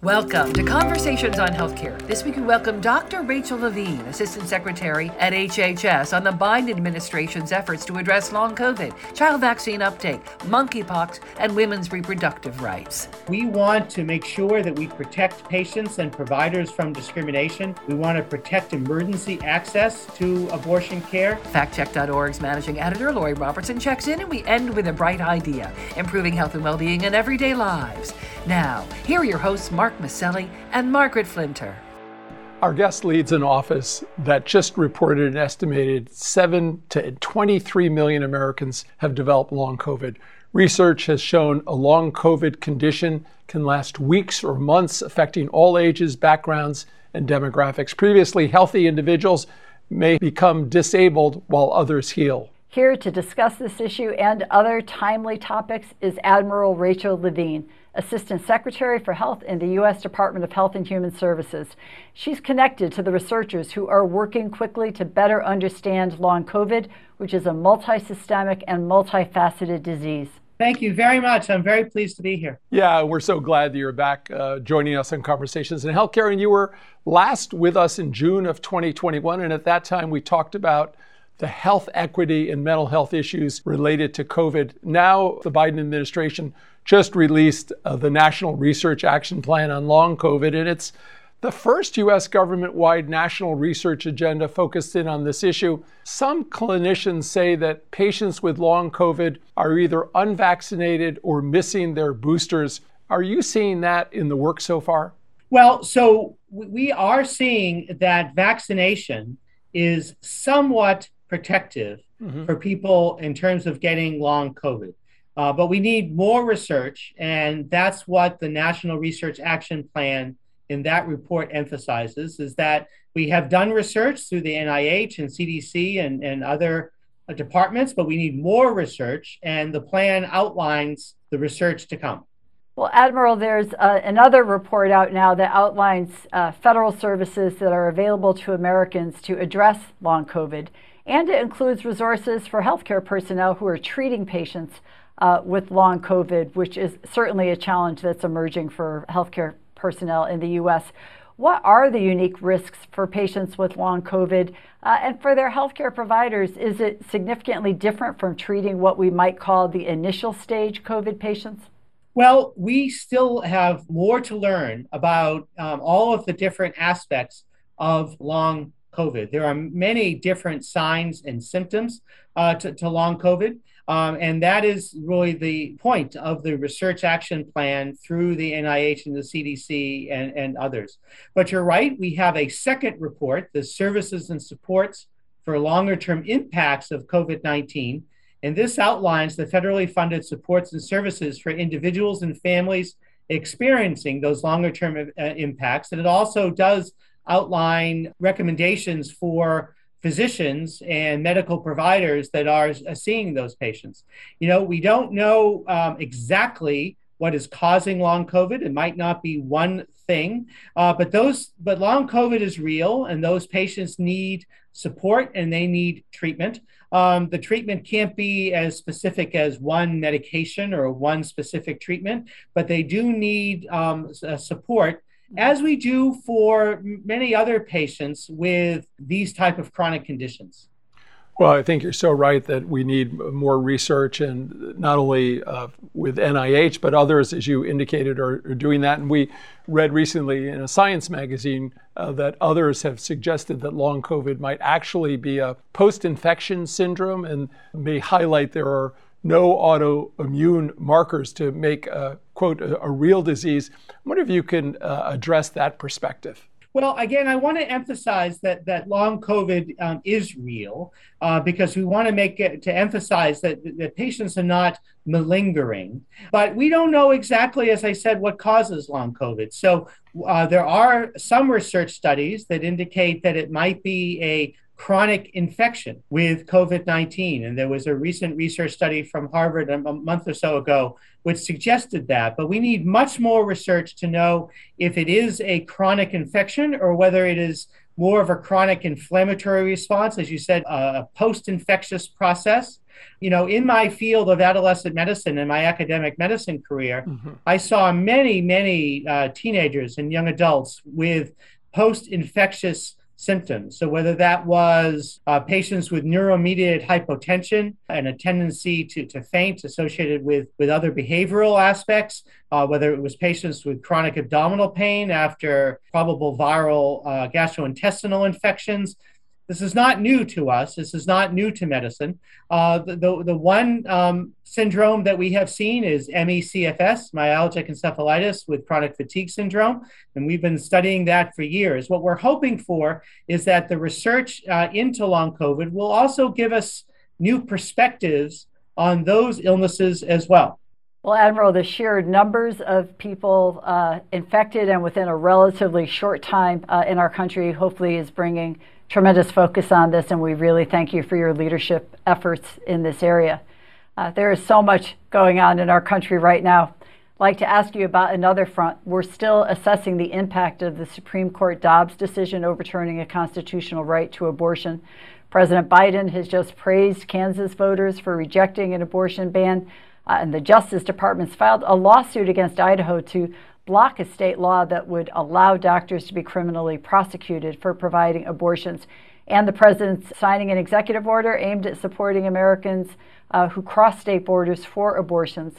Welcome to Conversations on Healthcare. This week we welcome Dr. Rachel Levine, Assistant Secretary at HHS, on the Biden administration's efforts to address long COVID, child vaccine uptake, monkeypox, and women's reproductive rights. We want to make sure that we protect patients and providers from discrimination. We want to protect emergency access to abortion care. FactCheck.org's managing editor, Lori Robertson, checks in, and we end with a bright idea improving health and well being in everyday lives. Now, here are your hosts, Mark Masselli and Margaret Flinter. Our guest leads an office that just reported an estimated 7 to 23 million Americans have developed long COVID. Research has shown a long COVID condition can last weeks or months, affecting all ages, backgrounds, and demographics. Previously healthy individuals may become disabled while others heal. Here to discuss this issue and other timely topics is Admiral Rachel Levine. Assistant Secretary for Health in the U.S. Department of Health and Human Services. She's connected to the researchers who are working quickly to better understand long COVID, which is a multi-systemic and multifaceted disease. Thank you very much. I'm very pleased to be here. Yeah, we're so glad that you're back uh, joining us on Conversations in Healthcare. And you were last with us in June of 2021. And at that time, we talked about the health equity and mental health issues related to COVID. Now, the Biden administration just released uh, the National Research Action Plan on Long COVID, and it's the first U.S. government wide national research agenda focused in on this issue. Some clinicians say that patients with long COVID are either unvaccinated or missing their boosters. Are you seeing that in the work so far? Well, so we are seeing that vaccination is somewhat protective mm-hmm. for people in terms of getting long COVID. Uh, but we need more research, and that's what the National Research Action Plan in that report emphasizes: is that we have done research through the NIH and CDC and, and other uh, departments, but we need more research, and the plan outlines the research to come. Well, Admiral, there's uh, another report out now that outlines uh, federal services that are available to Americans to address long COVID and it includes resources for healthcare personnel who are treating patients uh, with long COVID, which is certainly a challenge that's emerging for healthcare personnel in the U.S. What are the unique risks for patients with long COVID? Uh, and for their healthcare providers, is it significantly different from treating what we might call the initial stage COVID patients? Well, we still have more to learn about um, all of the different aspects of long COVID. There are many different signs and symptoms uh, to, to, long COVID. Um, and that is really the point of the research action plan through the NIH and the CDC and, and others. But you're right, we have a second report, the services and supports for longer term impacts of COVID 19. And this outlines the federally funded supports and services for individuals and families experiencing those longer term uh, impacts. And it also does outline recommendations for physicians and medical providers that are uh, seeing those patients. You know, we don't know um, exactly what is causing long COVID. It might not be one thing, uh, but those, but long COVID is real, and those patients need support and they need treatment. Um, the treatment can't be as specific as one medication or one specific treatment, but they do need um, support as we do for many other patients with these type of chronic conditions. Well, I think you're so right that we need more research, and not only uh, with NIH, but others, as you indicated, are, are, doing that. And we read recently in a science magazine uh, that others have suggested that long COVID might actually be a post infection syndrome and may highlight there are no autoimmune markers to make a quote a, a real disease. I wonder if you can uh, address that perspective. Well, again, I want to emphasize that that long COVID um, is real uh, because we want to make it to emphasize that that patients are not malingering. But we don't know exactly, as I said, what causes long COVID. So uh, there are some research studies that indicate that it might be a chronic infection with COVID 19. And there was a recent research study from Harvard a month or so ago which suggested that. But we need much more research to know if it is a chronic infection or whether it is more of a chronic inflammatory response, as you said, a post infectious process. You know, in my field of adolescent medicine and my academic medicine career, mm-hmm. I saw many, many uh, teenagers and young adults with post infectious symptoms. So, whether that was uh, patients with neuromediated hypotension and a tendency to, to faint associated with, with other behavioral aspects, uh, whether it was patients with chronic abdominal pain after probable viral uh, gastrointestinal infections, this is not new to us. This is not new to medicine. Uh, the, the, the, one um, syndrome that we have seen is ME/CFS, myalgic encephalitis with chronic fatigue syndrome. And we've been studying that for years. What we're hoping for is that the research uh, into long COVID will also give us new perspectives on those illnesses as well. Well, Admiral, the sheer numbers of people uh, infected and within a relatively short time uh, in our country hopefully is bringing tremendous focus on this, and we really thank you for your leadership efforts in this area. Uh, there is so much going on in our country right now. I'd like to ask you about another front. We're still assessing the impact of the Supreme Court Dobbs decision overturning a constitutional right to abortion. President Biden has just praised Kansas voters for rejecting an abortion ban, uh, and the Justice Department's filed a lawsuit against Idaho to block a state law that would allow doctors to be criminally prosecuted for providing abortions. And the president's signing an executive order aimed at supporting Americans uh, who cross state borders for abortions.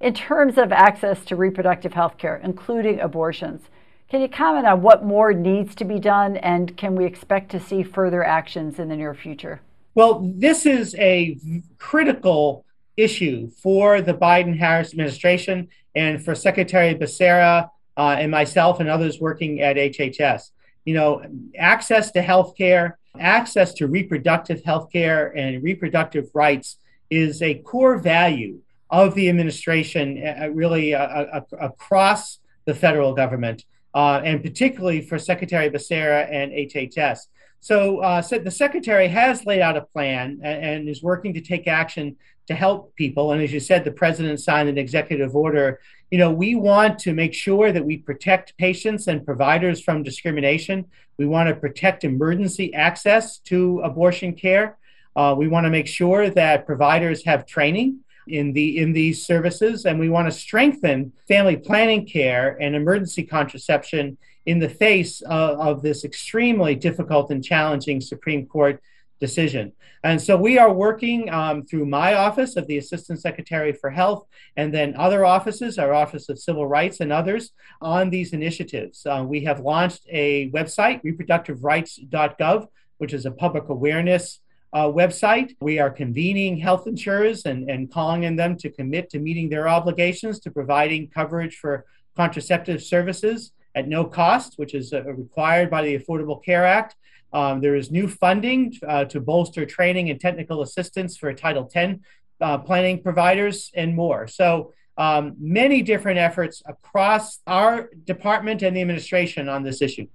In terms of access to reproductive health care, including abortions, can you comment on what more needs to be done and can we expect to see further actions in the near future? Well, this is a critical issue for the Biden Harris administration and for Secretary Becerra uh, and myself and others working at HHS. You know, access to health care, access to reproductive health care and reproductive rights is a core value of the administration, uh, really uh, uh, uh across the federal government, uh, and particularly for Secretary Becerra and HHS. So, uh, so, the secretary has laid out a plan and, and, is working to take action to help people. And as you said, the president signed an executive order. You know, we want to make sure that we protect patients and providers from discrimination. We want to protect emergency access to abortion care. Uh, we want to make sure that providers have training in the in these services, and we want to strengthen family planning care and emergency contraception in the face of, of this extremely difficult and challenging Supreme Court decision. And so we are working um, through my office of the Assistant Secretary for Health and then other offices, our Office of Civil Rights and others, on these initiatives. Uh, we have launched a website, reproductiverights.gov, which is a public awareness uh, website. We are convening health insurers and, and calling on them to commit to meeting their obligations to providing coverage for contraceptive services at no cost, which is uh, required by the Affordable Care Act. Um, there is new funding uh, to bolster training and technical assistance for Title X uh, planning providers and more. So, um, many different efforts across our department and the administration on this issue.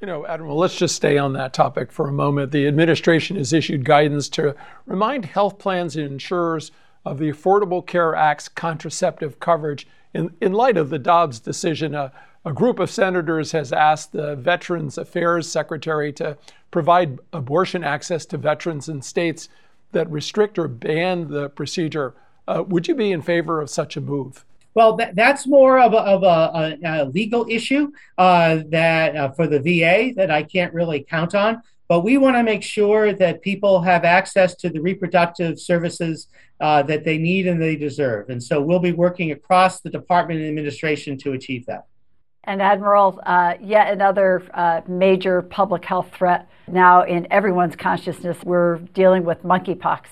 You know, Admiral, let's just stay on that topic for a moment. The administration has issued guidance to remind health plans and insurers of the Affordable Care Act's contraceptive coverage in, in light of the Dobbs decision. Uh, a group of senators has asked the Veterans Affairs Secretary to provide abortion access to veterans in states that restrict or ban the procedure. Uh, would you be in favor of such a move? Well, that, that's more of a, of a, a, a legal issue uh, that uh, for the VA that I can't really count on. But we want to make sure that people have access to the reproductive services uh, that they need and they deserve. And so we'll be working across the department and administration to achieve that. And Admiral, uh, yet another uh, major public health threat now in everyone's consciousness. We're dealing with monkeypox.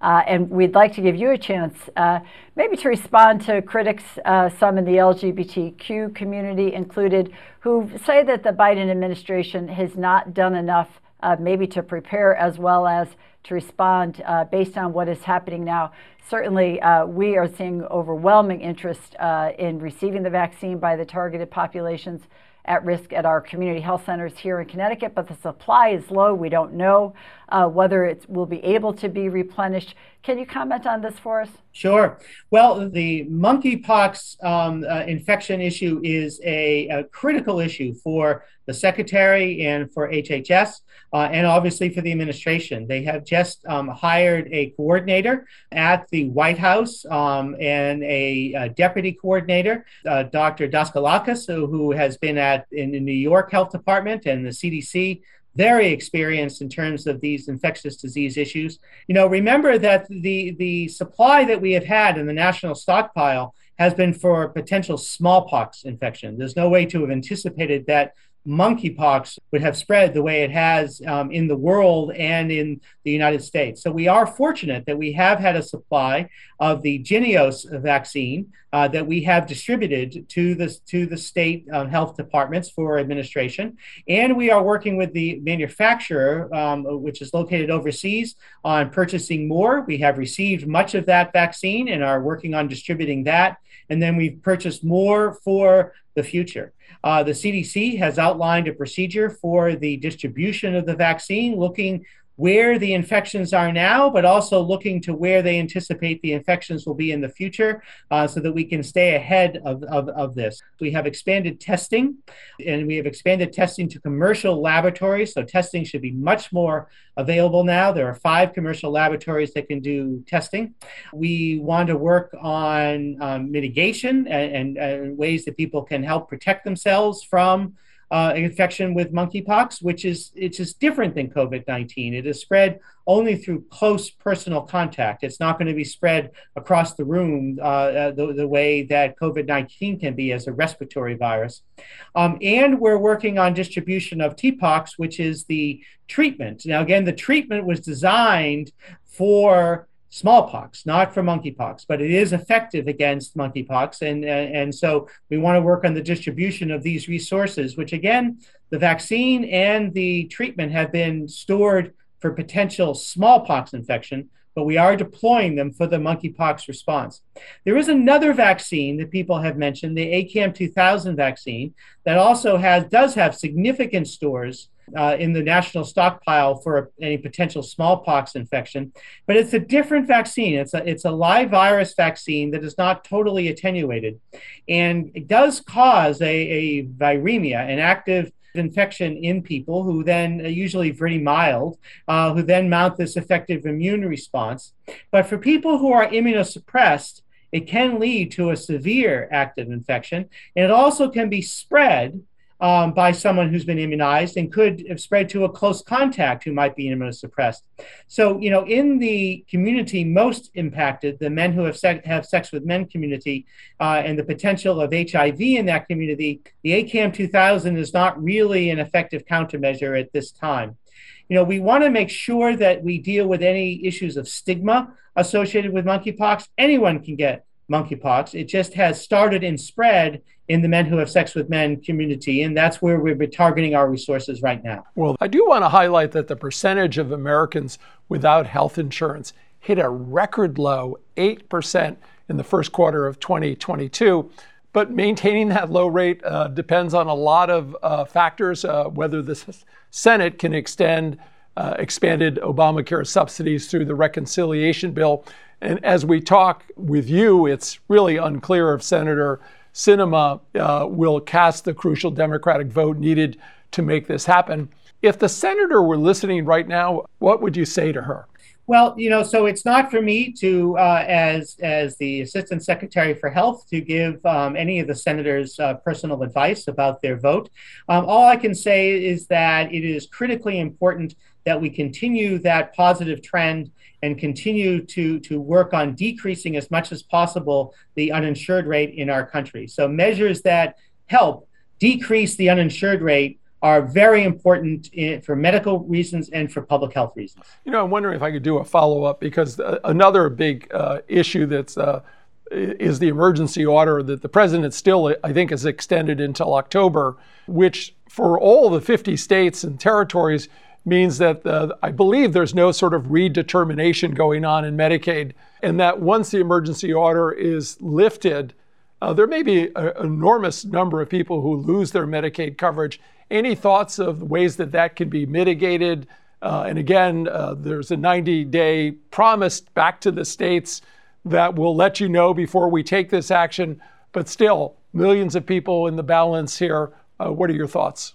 Uh, and we'd like to give you a chance uh, maybe to respond to critics, uh, some in the LGBTQ community included, who say that the Biden administration has not done enough, uh, maybe to prepare as well as to respond based on what is happening now. Certainly, uh, we are seeing overwhelming interest uh, in receiving the vaccine by the targeted populations at risk at our community health centers here in Connecticut, but the supply is low. We don't know uh, whether it will be able to be replenished. Can you comment on this for us? Sure. Well, the monkeypox um, uh, infection issue is a, a, critical issue for the secretary and for HHS, uh, and obviously for the administration. They have just um, hired a coordinator at the White House um, and a, a, deputy coordinator, uh, Dr. Daskalakis, who has been at in the New York Health Department and the CDC very experienced in terms of these infectious disease issues. You know, remember that the the supply that we have had in the national stockpile has been for potential smallpox infection. There's no way to have anticipated that monkeypox would have spread the way it has um, in the world and in the United States. So we are fortunate that we have had a supply of the Jynneos vaccine uh, that we have distributed to the, to the state um, health departments for administration. And we are working with the manufacturer, um, which is located overseas, on purchasing more. We have received much of that vaccine and are working on distributing that. And then we've purchased more for the future. Uh, the CDC has outlined a procedure for the distribution of the vaccine, looking where the infections are now, but also looking to where they anticipate the infections will be in the future uh, so that we can stay ahead of, of, of, this. We have expanded testing and we have expanded testing to commercial laboratories. So testing should be much more available now. There are five commercial laboratories that can do testing. We want to work on um, mitigation and, and, and ways that people can help protect themselves from uh, infection with monkeypox, which is it's just different than COVID-19. It is spread only through close personal contact. It's not going to be spread across the room uh, uh the, the way that COVID-19 can be as a respiratory virus. Um, and we're working on distribution of TPOXX, which is the treatment. Now, again, the treatment was designed for smallpox, not for monkeypox, but it is effective against monkeypox. And, and so we want to work on the distribution of these resources, which again, the vaccine and the treatment have been stored for potential smallpox infection, but we are deploying them for the monkeypox response. There is another vaccine that people have mentioned, the ACAM 2000 vaccine, that also has does have significant stores uh, in the national stockpile for any potential smallpox infection. But it's a different vaccine. It's a, it's a live virus vaccine that is not totally attenuated. And it does cause a, a viremia, an active infection in people who then uh, usually very mild, uh, who then mount this effective immune response. But for people who are immunosuppressed, it can lead to a severe active infection, and it also can be spread um, by someone who's been immunized and could have spread to a close contact who might be immunosuppressed. So, you know, in the community most impacted, the men who have, se- have sex with men community uh, and the potential of HIV in that community, the ACAM 2000 is not really an effective countermeasure at this time. You know, we want to make sure that we deal with any issues of stigma associated with monkeypox. Anyone can get monkeypox. It just has started and spread in the men who have sex with men community, and that's where we're targeting our resources right now. Well, I do want to highlight that the percentage of Americans without health insurance hit a record low 8% in the first quarter of 2022. But maintaining that low rate uh, depends on a lot of uh, factors, uh, whether the Senate can extend uh, expanded Obamacare subsidies through the reconciliation bill. And as we talk with you, it's really unclear if Senator Sinema uh, will cast the crucial Democratic vote needed to make this happen. If the senator were listening right now, what would you say to her? Well, you know, so it's not for me to, uh, as as the Assistant Secretary for Health, to give um, any of the senators uh, personal advice about their vote. Um, all I can say is that it is critically important that we continue that positive trend and continue to, to work on decreasing as much as possible the uninsured rate in our country. So, measures that help decrease the uninsured rate are very important in, for medical reasons and for public health reasons. You know, I'm wondering if I could do a follow up because uh, another big uh, issue that's uh, is the emergency order that the president still, I think, has extended until October, which for all the 50 states and territories means that uh, I believe there's no sort of redetermination going on in Medicaid, and that once the emergency order is lifted, uh, there may be an enormous number of people who lose their Medicaid coverage. Any thoughts of ways that that can be mitigated? Uh, and again, uh, there's a 90 day promise back to the states that will let you know before we take this action. But still, millions of people in the balance here. Uh, what are your thoughts?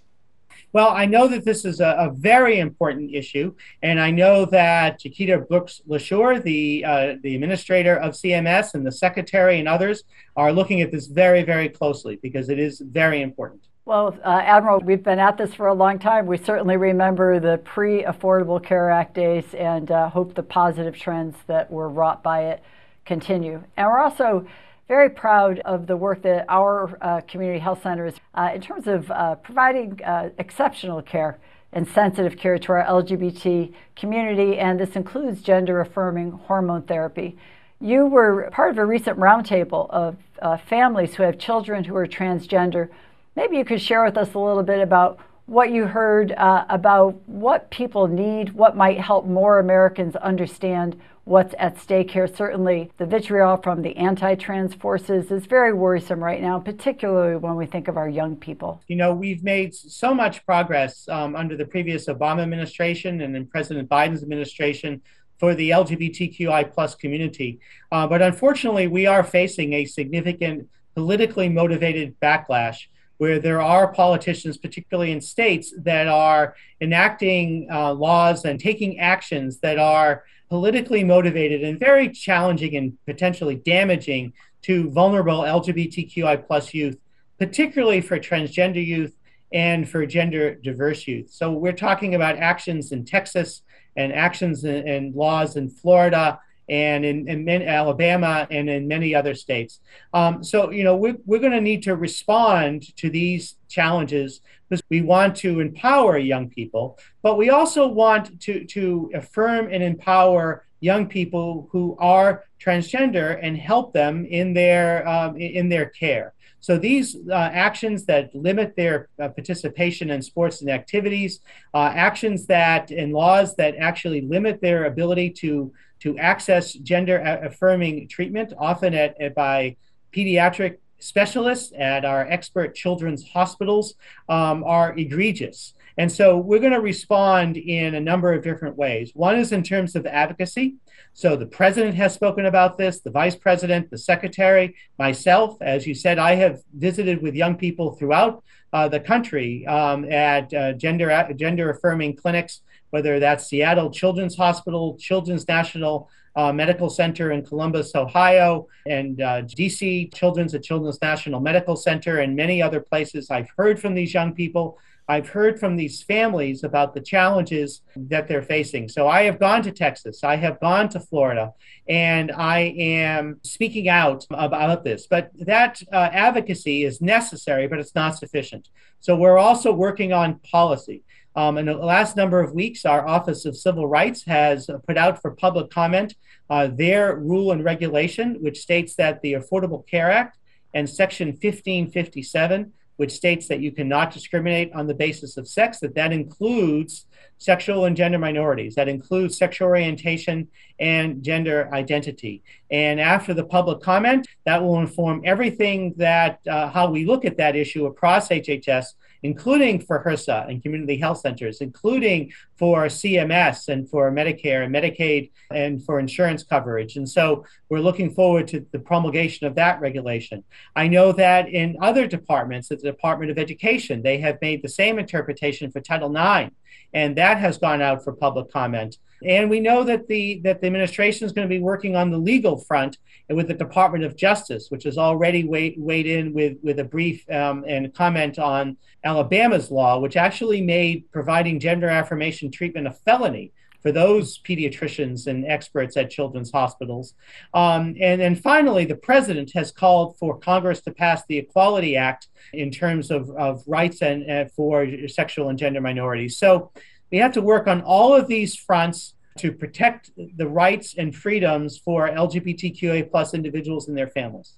Well, I know that this is a, a very important issue, and I know that Chiquita Brooks LaSure, the uh, the administrator of CMS, and the secretary and others are looking at this very, very closely because it is very important. Well, uh, Admiral, we've been at this for a long time. We certainly remember the pre Affordable Care Act days and uh, hope the positive trends that were wrought by it continue. And we're also very proud of the work that our uh, community health centers, uh, in terms of uh, providing uh, exceptional care and sensitive care to our LGBT community, and this includes gender affirming hormone therapy. You were part of a recent roundtable of uh, families who have children who are transgender. Maybe you could share with us a little bit about what you heard uh, about what people need, what might help more Americans understand what's at stake here. Certainly, the vitriol from the anti trans forces is very worrisome right now, particularly when we think of our young people. You know, we've made so much progress um, under the previous Obama administration and in President Biden's administration for the LGBTQI plus community. Uh, but unfortunately, we are facing a significant politically motivated backlash where there are politicians, particularly in states, that are enacting uh, laws and taking actions that are politically motivated and very challenging and potentially damaging to vulnerable LGBTQI plus youth, particularly for transgender youth and for gender diverse youth. So we're talking about actions in Texas and actions and laws in Florida and in, in, Alabama and in many other states. Um, so, you know, we're, we're going to need to respond to these challenges because we want to empower young people, but we also want to, to affirm and empower young people who are transgender and help them in their, um, in their care. So these uh, actions that limit their uh, participation in sports and activities, uh, actions that and laws that actually limit their ability to to access gender affirming treatment, often at, at by pediatric specialists at our expert children's hospitals, um, are egregious. And so we're going to respond in a number of different ways. One is in terms of advocacy. So the president has spoken about this, the vice president, the secretary, myself. As you said, I have visited with young people throughout uh, the country um, at uh, gender gender affirming clinics whether that's Seattle Children's Hospital, Children's National uh, Medical Center in Columbus, Ohio, and uh, DC Children's at Children's National Medical Center, and many other places. I've heard from these young people. I've heard from these families about the challenges that they're facing. So I have gone to Texas, I have gone to Florida, and I am speaking out about this. But that uh, advocacy is necessary, but it's not sufficient. So we're also working on policy. Um, in the last number of weeks, our Office of Civil Rights has put out for public comment uh, their rule and regulation, which states that the Affordable Care Act and Section 1557, which states that you cannot discriminate on the basis of sex, that that includes sexual and gender minorities, that includes sexual orientation and gender identity. And after the public comment, that will inform everything that uh, how we look at that issue across HHS including for HRSA and community health centers, including for CMS and for Medicare and Medicaid and for insurance coverage. And so we're looking forward to the promulgation of that regulation. I know that in other departments, at the Department of Education, they have made the same interpretation for Title IX, and that has gone out for public comment. And we know that the that the administration is going to be working on the legal front and with the Department of Justice, which has already weighed, weighed in with, with a brief um, and comment on Alabama's law, which actually made providing gender affirmation treatment a felony for those pediatricians and experts at children's hospitals. Um, and then finally, the president has called for Congress to pass the Equality Act in terms of, of rights and uh, for sexual and gender minorities. So we have to work on all of these fronts to protect the rights and freedoms for LGBTQA plus individuals and their families.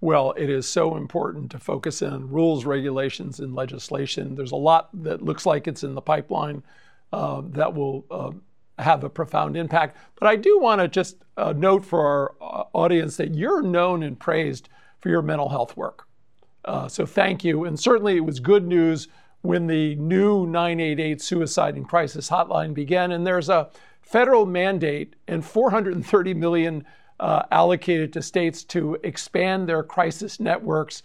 Well, it is so important to focus on rules, regulations, and legislation. There's a lot that looks like it's in the pipeline. um, that will um, have a profound impact. But I do want to just uh, note for our uh, audience that you're known and praised for your mental health work. Uh, so thank you. And certainly it was good news when the new 988 suicide and crisis hotline began. And there's a federal mandate and 430 million uh, allocated to states to expand their crisis networks.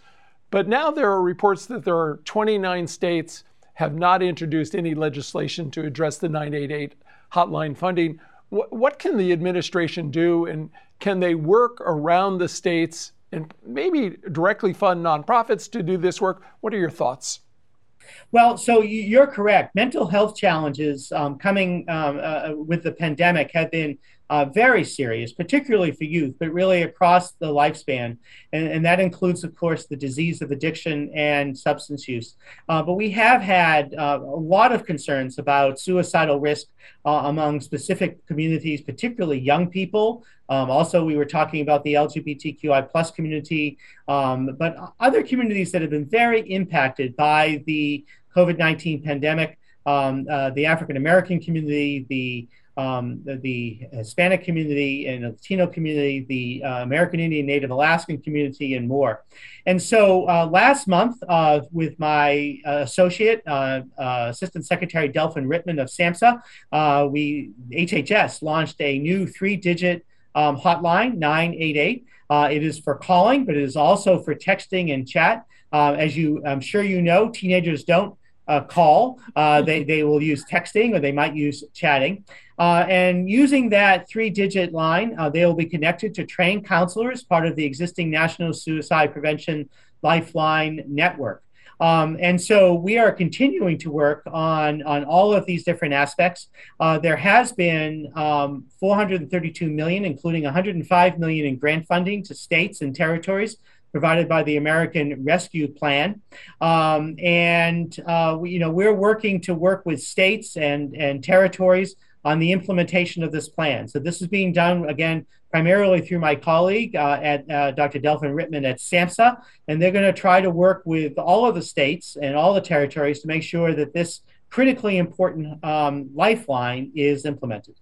But now there are reports that there are 29 states have not introduced any legislation to address the 988 hotline funding. What, what can the administration do, and can they work around the states and maybe directly fund nonprofits to do this work? What are your thoughts? Well, so you're correct. Mental health challenges um, coming um, uh, with the pandemic have been uh, very serious, particularly for youth, but really across the lifespan. And, and, that includes, of course, the disease of addiction and substance use. Uh, but we have had uh, a lot of concerns about suicidal risk uh, among specific communities, particularly young people. Um, also, we were talking about the LGBTQI plus community, um, but other communities that have been very impacted by the COVID 19 pandemic. Um, uh, the African American community, the um, the, the, Hispanic community and Latino community, the uh, American Indian Native Alaskan community, and more. And so uh, last month, uh, with my uh, associate, uh, uh, Assistant Secretary Delphin Rittmon of SAMHSA, we, HHS, launched a new three digit um, hotline, 988. it is for calling, but it is also for texting and chat. as you, I'm sure you know, teenagers don't uh, call. Uh, they, they will use texting or they might use chatting. Uh, and using that three digit line, uh, they will be connected to trained counselors, part of the existing National Suicide Prevention Lifeline Network. Um, and so we are continuing to work on, on all of these different aspects. Uh, there has been um, 432 million, including 105 million in grant funding to states and territories provided by the American Rescue Plan. Um, and, uh, we, you know, we're working to work with states and, and territories on the implementation of this plan. So this is being done, again, primarily through my colleague uh, at uh, Dr. Delphin Rittmon at SAMHSA. And they're going to try to work with all of the states and all the territories to make sure that this critically important um, lifeline is implemented.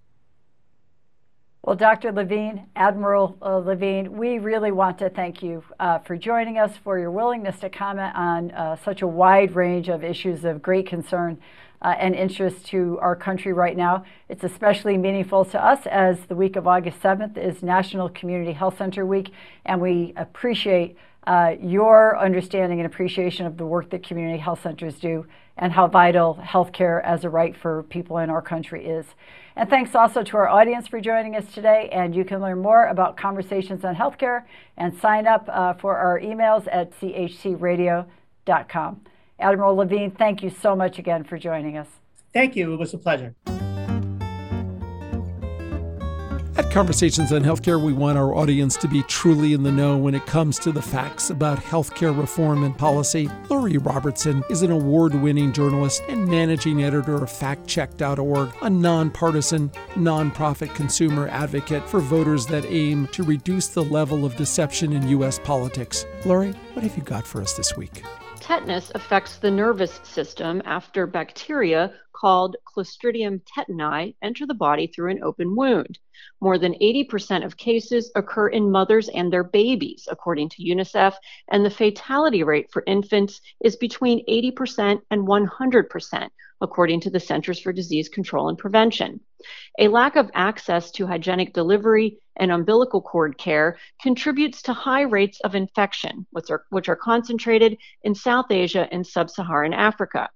Well, Dr. Levine, Admiral uh, Levine, we really want to thank you uh, for joining us, for your willingness to comment on uh, such a wide range of issues of great concern uh, and interest to our country right now. It's especially meaningful to us as the week of August 7th is National Community Health Center Week, and we appreciate uh, your understanding and appreciation of the work that community health centers do and how vital healthcare as a right for people in our country is. And thanks also to our audience for joining us today. And you can learn more about conversations on healthcare and sign up uh, for our emails at chcradio.com. Admiral Levine, thank you so much again for joining us. Thank you. It was a pleasure. At Conversations on Healthcare, we want our audience to be truly in the know when it comes to the facts about healthcare reform and policy. Lori Robertson is an award winning journalist and managing editor of FactCheck.org, a nonpartisan, nonprofit consumer advocate for voters that aim to reduce the level of deception in U.S. politics. Lori, what have you got for us this week? Tetanus affects the nervous system after bacteria called Clostridium tetani enter the body through an open wound. More than 80% of cases occur in mothers and their babies, according to UNICEF, and the fatality rate for infants is between 80% and 100%, according to the Centers for Disease Control and Prevention. A lack of access to hygienic delivery and umbilical cord care contributes to high rates of infection, which are, which are concentrated in South Asia and sub Saharan Africa.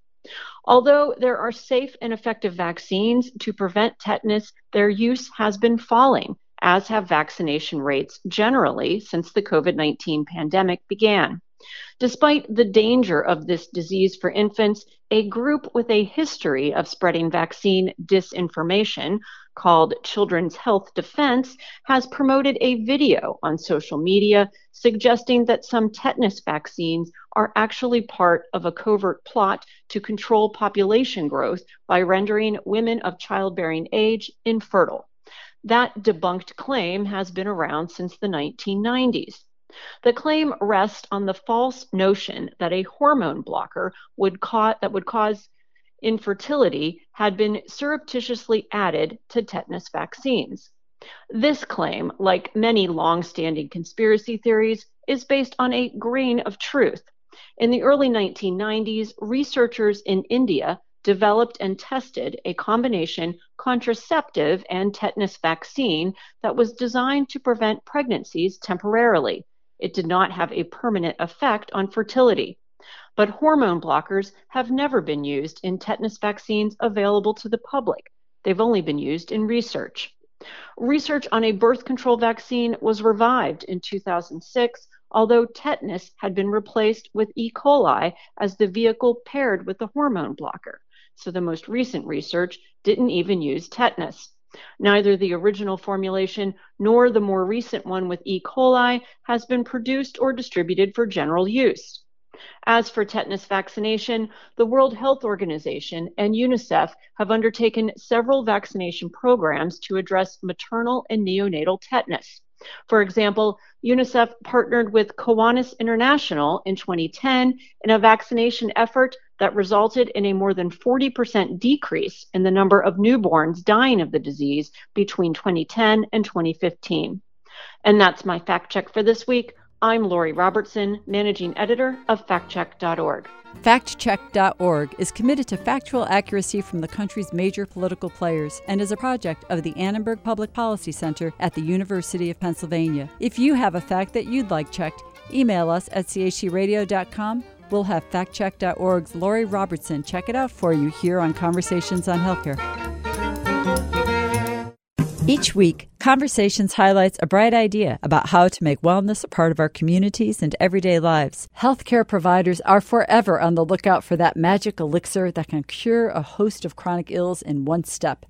Although there are safe and effective vaccines to prevent tetanus, their use has been falling, as have vaccination rates generally since the COVID 19 pandemic began. Despite the danger of this disease for infants, a group with a history of spreading vaccine disinformation called Children's Health Defense has promoted a video on social media suggesting that some tetanus vaccines are actually part of a covert plot to control population growth by rendering women of childbearing age infertile. That debunked claim has been around since the 1990s. The claim rests on the false notion that a hormone blocker would cause that would cause infertility had been surreptitiously added to tetanus vaccines. This claim, like many long standing conspiracy theories, is based on a grain of truth. In the early 1990s, researchers in India developed and tested a combination contraceptive and tetanus vaccine that was designed to prevent pregnancies temporarily. It did not have a permanent effect on fertility. But hormone blockers have never been used in tetanus vaccines available to the public. They've only been used in research. Research on a birth control vaccine was revived in 2006, although tetanus had been replaced with E. coli as the vehicle paired with the hormone blocker. So the most recent research didn't even use tetanus. Neither the original formulation nor the more recent one with E. coli has been produced or distributed for general use. As for tetanus vaccination, the World Health Organization and UNICEF have undertaken several vaccination programs to address maternal and neonatal tetanus. For example, UNICEF partnered with Kiwanis International in 2010 in a vaccination effort that resulted in a more than 40% decrease in the number of newborns dying of the disease between 2010 and 2015. And that's my fact check for this week. I'm Lori Robertson, managing editor of factcheck.org. FactCheck.org is committed to factual accuracy from the country's major political players and is a project of the Annenberg Public Policy Center at the University of Pennsylvania. If you have a fact that you'd like checked, email us at chcradio.com. We'll have FactCheck.org's Lori Robertson check it out for you here on Conversations on Healthcare. Each week, Conversations highlights a bright idea about how to make wellness a part of our communities and everyday lives. Healthcare providers are forever on the lookout for that magic elixir that can cure a host of chronic ills in one step.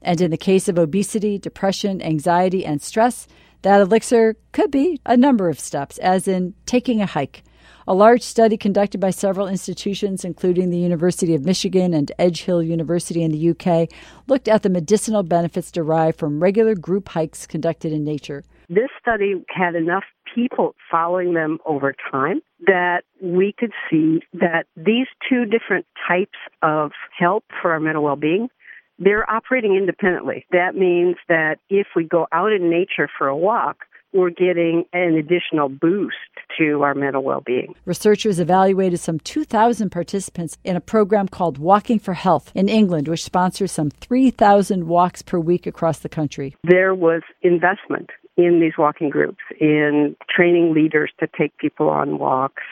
And in the case of obesity, depression, anxiety, and stress, that elixir could be a number of steps, as in taking a hike. A large study conducted by several institutions, including the University of Michigan and Edge Hill University in the UK, looked at the medicinal benefits derived from regular group hikes conducted in nature. This study had enough people following them over time that we could see that these two different types of help for our mental well-being they're operating independently. That means that if we go out in nature for a walk, we're getting an additional boost to our mental well being. Researchers evaluated some 2,000 participants in a program called Walking for Health in England, which sponsors some 3,000 walks per week across the country. There was investment in these walking groups, in training leaders to take people on walks,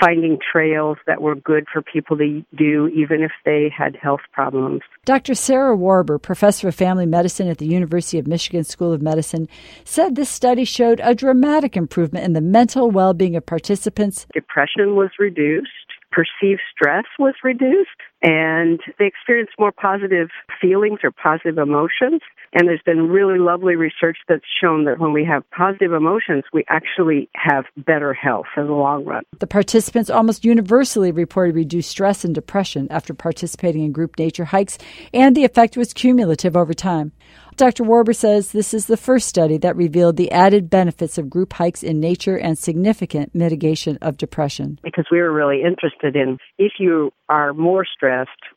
finding trails that were good for people to do even if they had health problems. Dr. Sara Warber, professor of family medicine at the University of Michigan School of Medicine, said this study showed a dramatic improvement in the mental well being of participants. Depression was reduced, perceived stress was reduced, and they experience more positive feelings or positive emotions. And there's been really lovely research that's shown that when we have positive emotions, we actually have better health in the long run. The participants almost universally reported reduced stress and depression after participating in group nature hikes, and the effect was cumulative over time. Dr. Warber says this is the first study that revealed the added benefits of group hikes in nature and significant mitigation of depression. Because we were really interested in if you are more stressed,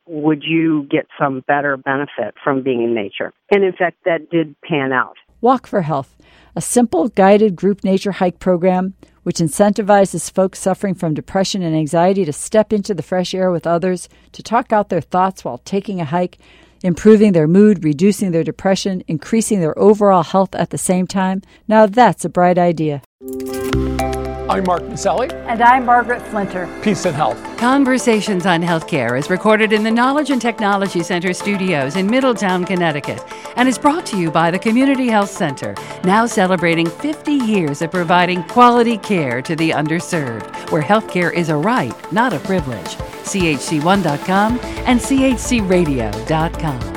would you get some better benefit from being in nature? And in fact, that did pan out. Walk for Health, a simple guided group nature hike program which incentivizes folks suffering from depression and anxiety to step into the fresh air with others, to talk out their thoughts while taking a hike, improving their mood, reducing their depression, increasing their overall health at the same time. Now that's a bright idea. I'm Mark Masselli. And I'm Margaret Flinter. Peace and health. Conversations on Healthcare is recorded in the Knowledge and Technology Center studios in Middletown, Connecticut, and is brought to you by the Community Health Center, now celebrating 50 years of providing quality care to the underserved, where healthcare is a right, not a privilege. CHC1.com and CHCRadio.com.